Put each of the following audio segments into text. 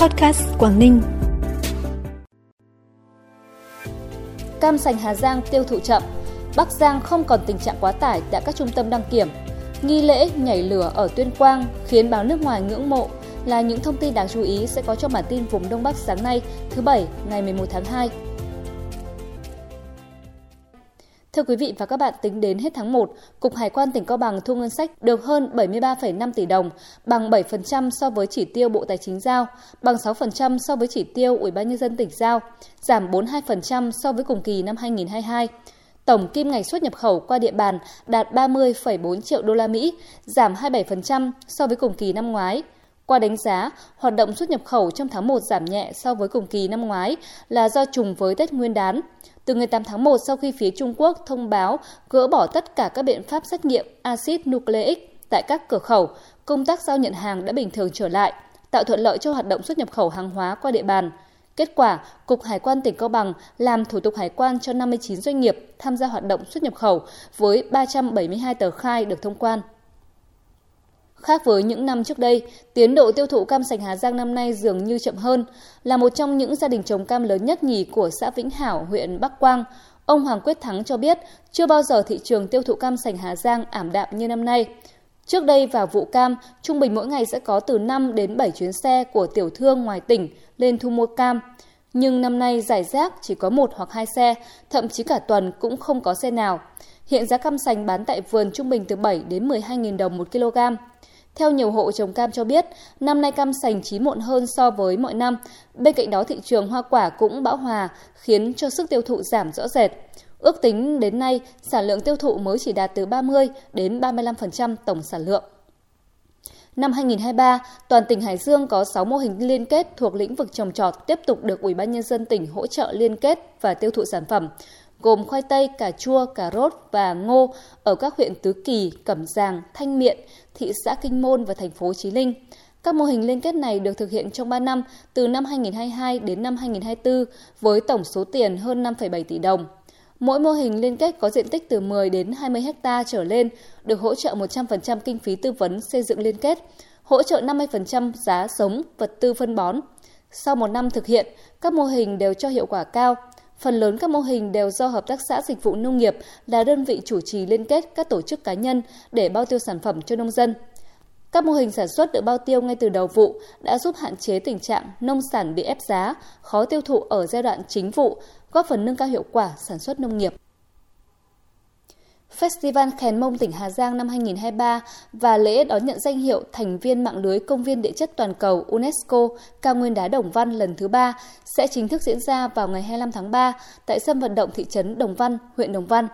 Podcast Quảng Ninh. Cam sành Hà Giang tiêu thụ chậm, Bắc Giang không còn tình trạng quá tải tại các trung tâm đăng kiểm. Nghi lễ nhảy lửa ở Tuyên Quang khiến báo nước ngoài ngưỡng mộ là những thông tin đáng chú ý sẽ có trong bản tin vùng Đông Bắc sáng nay, thứ Bảy, ngày 11 tháng 2. Thưa quý vị và các bạn, tính đến hết tháng 1, Cục Hải quan tỉnh Cao Bằng thu ngân sách được hơn 73,5 tỷ đồng, bằng 7% so với chỉ tiêu Bộ Tài chính giao, bằng 6% so với chỉ tiêu Ủy ban nhân dân tỉnh giao, giảm 42% so với cùng kỳ năm 2022. Tổng kim ngạch xuất nhập khẩu qua địa bàn đạt 30,4 triệu đô la Mỹ, giảm 27% so với cùng kỳ năm ngoái. Qua đánh giá, hoạt động xuất nhập khẩu trong tháng 1 giảm nhẹ so với cùng kỳ năm ngoái là do trùng với Tết Nguyên đán. Từ ngày 8 tháng 1 sau khi phía Trung Quốc thông báo gỡ bỏ tất cả các biện pháp xét nghiệm axit nucleic tại các cửa khẩu, công tác giao nhận hàng đã bình thường trở lại, tạo thuận lợi cho hoạt động xuất nhập khẩu hàng hóa qua địa bàn. Kết quả, Cục Hải quan tỉnh Cao Bằng làm thủ tục hải quan cho 59 doanh nghiệp tham gia hoạt động xuất nhập khẩu với 372 tờ khai được thông quan. Khác với những năm trước đây, tiến độ tiêu thụ cam sành Hà Giang năm nay dường như chậm hơn. Là một trong những gia đình trồng cam lớn nhất nhì của xã Vĩnh Hảo, huyện Bắc Quang, ông Hoàng Quyết Thắng cho biết chưa bao giờ thị trường tiêu thụ cam sành Hà Giang ảm đạm như năm nay. Trước đây vào vụ cam, trung bình mỗi ngày sẽ có từ 5 đến 7 chuyến xe của tiểu thương ngoài tỉnh lên thu mua cam. Nhưng năm nay giải rác chỉ có một hoặc hai xe, thậm chí cả tuần cũng không có xe nào. Hiện giá cam sành bán tại vườn trung bình từ 7 đến 12.000 đồng một kg. Theo nhiều hộ trồng cam cho biết, năm nay cam sành chín muộn hơn so với mọi năm. Bên cạnh đó thị trường hoa quả cũng bão hòa, khiến cho sức tiêu thụ giảm rõ rệt. Ước tính đến nay, sản lượng tiêu thụ mới chỉ đạt từ 30 đến 35% tổng sản lượng. Năm 2023, toàn tỉnh Hải Dương có 6 mô hình liên kết thuộc lĩnh vực trồng trọt tiếp tục được Ủy ban nhân dân tỉnh hỗ trợ liên kết và tiêu thụ sản phẩm gồm khoai tây, cà chua, cà rốt và ngô ở các huyện Tứ Kỳ, Cẩm Giàng, Thanh Miện, thị xã Kinh Môn và thành phố Chí Linh. Các mô hình liên kết này được thực hiện trong 3 năm, từ năm 2022 đến năm 2024, với tổng số tiền hơn 5,7 tỷ đồng. Mỗi mô hình liên kết có diện tích từ 10 đến 20 ha trở lên, được hỗ trợ 100% kinh phí tư vấn xây dựng liên kết, hỗ trợ 50% giá sống, vật tư phân bón. Sau một năm thực hiện, các mô hình đều cho hiệu quả cao, Phần lớn các mô hình đều do Hợp tác xã Dịch vụ Nông nghiệp là đơn vị chủ trì liên kết các tổ chức cá nhân để bao tiêu sản phẩm cho nông dân. Các mô hình sản xuất được bao tiêu ngay từ đầu vụ đã giúp hạn chế tình trạng nông sản bị ép giá, khó tiêu thụ ở giai đoạn chính vụ, góp phần nâng cao hiệu quả sản xuất nông nghiệp. Festival Khèn Mông tỉnh Hà Giang năm 2023 và lễ đón nhận danh hiệu thành viên mạng lưới công viên địa chất toàn cầu UNESCO cao nguyên đá Đồng Văn lần thứ ba sẽ chính thức diễn ra vào ngày 25 tháng 3 tại sân vận động thị trấn Đồng Văn, huyện Đồng Văn.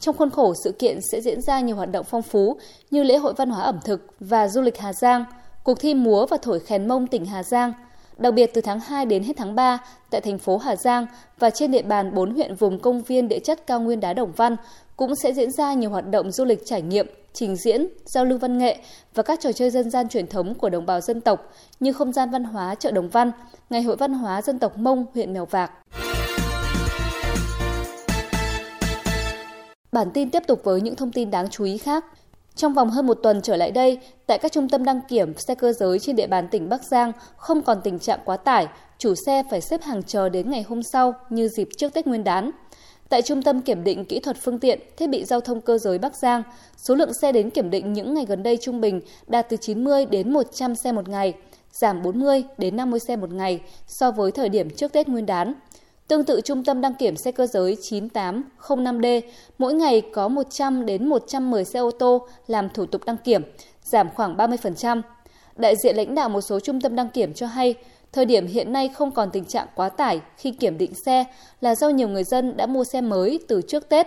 Trong khuôn khổ sự kiện sẽ diễn ra nhiều hoạt động phong phú như lễ hội văn hóa ẩm thực và du lịch Hà Giang, cuộc thi múa và thổi khèn mông tỉnh Hà Giang, Đặc biệt từ tháng 2 đến hết tháng 3, tại thành phố Hà Giang và trên địa bàn 4 huyện vùng công viên địa chất cao nguyên đá Đồng Văn cũng sẽ diễn ra nhiều hoạt động du lịch trải nghiệm, trình diễn, giao lưu văn nghệ và các trò chơi dân gian truyền thống của đồng bào dân tộc như không gian văn hóa chợ Đồng Văn, Ngày hội văn hóa dân tộc Mông huyện Mèo Vạc. Bản tin tiếp tục với những thông tin đáng chú ý khác. Trong vòng hơn một tuần trở lại đây, tại các trung tâm đăng kiểm xe cơ giới trên địa bàn tỉnh Bắc Giang không còn tình trạng quá tải, chủ xe phải xếp hàng chờ đến ngày hôm sau như dịp trước Tết Nguyên đán. Tại Trung tâm Kiểm định Kỹ thuật Phương tiện, Thiết bị Giao thông Cơ giới Bắc Giang, số lượng xe đến kiểm định những ngày gần đây trung bình đạt từ 90 đến 100 xe một ngày, giảm 40 đến 50 xe một ngày so với thời điểm trước Tết Nguyên đán. Tương tự Trung tâm đăng kiểm xe cơ giới 9805D, mỗi ngày có 100 đến 110 xe ô tô làm thủ tục đăng kiểm, giảm khoảng 30%. Đại diện lãnh đạo một số trung tâm đăng kiểm cho hay, thời điểm hiện nay không còn tình trạng quá tải khi kiểm định xe là do nhiều người dân đã mua xe mới từ trước Tết.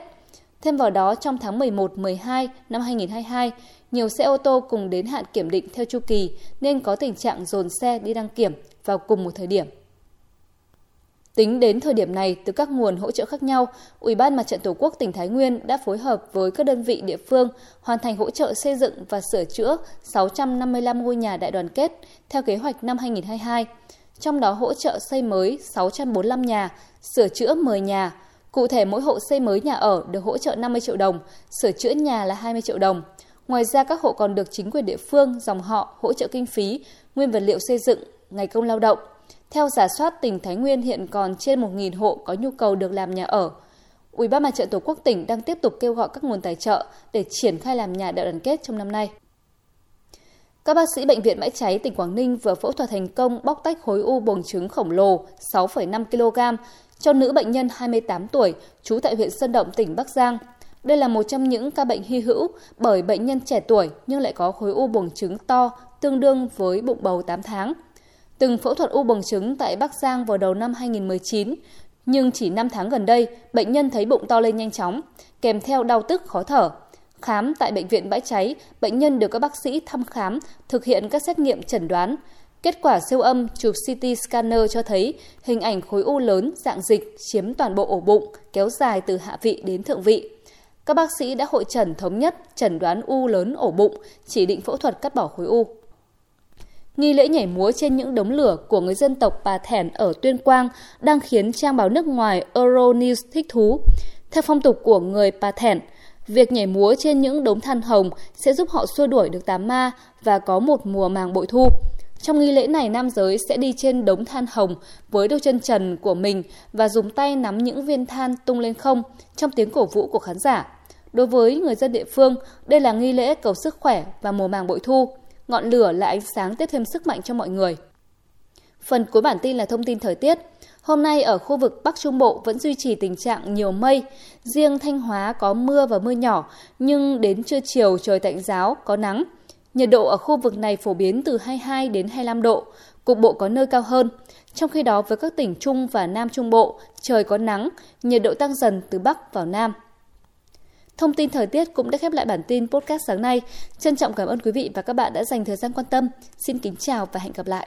Thêm vào đó, trong tháng 11-12 năm 2022, nhiều xe ô tô cùng đến hạn kiểm định theo chu kỳ nên có tình trạng dồn xe đi đăng kiểm vào cùng một thời điểm. Tính đến thời điểm này, từ các nguồn hỗ trợ khác nhau, Ủy ban Mặt trận Tổ quốc tỉnh Thái Nguyên đã phối hợp với các đơn vị địa phương hoàn thành hỗ trợ xây dựng và sửa chữa 655 ngôi nhà đại đoàn kết theo kế hoạch năm 2022. Trong đó hỗ trợ xây mới 645 nhà, sửa chữa 10 nhà. Cụ thể mỗi hộ xây mới nhà ở được hỗ trợ 50 triệu đồng, sửa chữa nhà là 20 triệu đồng. Ngoài ra các hộ còn được chính quyền địa phương, dòng họ hỗ trợ kinh phí, nguyên vật liệu xây dựng, ngày công lao động – theo giả soát, tỉnh Thái Nguyên hiện còn trên 1.000 hộ có nhu cầu được làm nhà ở. Ủy ban Mặt trận Tổ quốc tỉnh đang tiếp tục kêu gọi các nguồn tài trợ để triển khai làm nhà đại đoàn kết trong năm nay. Các bác sĩ bệnh viện Bãi Cháy tỉnh Quảng Ninh vừa phẫu thuật thành công bóc tách khối u buồng trứng khổng lồ 6,5 kg cho nữ bệnh nhân 28 tuổi trú tại huyện Sơn Động tỉnh Bắc Giang. Đây là một trong những ca bệnh hy hữu bởi bệnh nhân trẻ tuổi nhưng lại có khối u buồng trứng to tương đương với bụng bầu 8 tháng. Từng phẫu thuật u buồng trứng tại Bắc Giang vào đầu năm 2019, nhưng chỉ 5 tháng gần đây, bệnh nhân thấy bụng to lên nhanh chóng, kèm theo đau tức khó thở. Khám tại bệnh viện bãi cháy, bệnh nhân được các bác sĩ thăm khám, thực hiện các xét nghiệm chẩn đoán. Kết quả siêu âm chụp CT scanner cho thấy hình ảnh khối u lớn dạng dịch chiếm toàn bộ ổ bụng, kéo dài từ hạ vị đến thượng vị. Các bác sĩ đã hội trần thống nhất chẩn đoán u lớn ổ bụng, chỉ định phẫu thuật cắt bỏ khối u. Nghi lễ nhảy múa trên những đống lửa của người dân tộc Bà Thẻn ở Tuyên Quang đang khiến trang báo nước ngoài Euronews thích thú. Theo phong tục của người Bà Thẻn, việc nhảy múa trên những đống than hồng sẽ giúp họ xua đuổi được tà ma và có một mùa màng bội thu. Trong nghi lễ này, nam giới sẽ đi trên đống than hồng với đôi chân trần của mình và dùng tay nắm những viên than tung lên không trong tiếng cổ vũ của khán giả. Đối với người dân địa phương, đây là nghi lễ cầu sức khỏe và mùa màng bội thu. Ngọn lửa là ánh sáng tiếp thêm sức mạnh cho mọi người. Phần cuối bản tin là thông tin thời tiết. Hôm nay ở khu vực Bắc Trung Bộ vẫn duy trì tình trạng nhiều mây. Riêng Thanh Hóa có mưa và mưa nhỏ, nhưng đến trưa chiều trời tạnh giáo, có nắng. Nhiệt độ ở khu vực này phổ biến từ 22 đến 25 độ, cục bộ có nơi cao hơn. Trong khi đó với các tỉnh Trung và Nam Trung Bộ, trời có nắng, nhiệt độ tăng dần từ Bắc vào Nam. Thông tin thời tiết cũng đã khép lại bản tin podcast sáng nay. Trân trọng cảm ơn quý vị và các bạn đã dành thời gian quan tâm. Xin kính chào và hẹn gặp lại.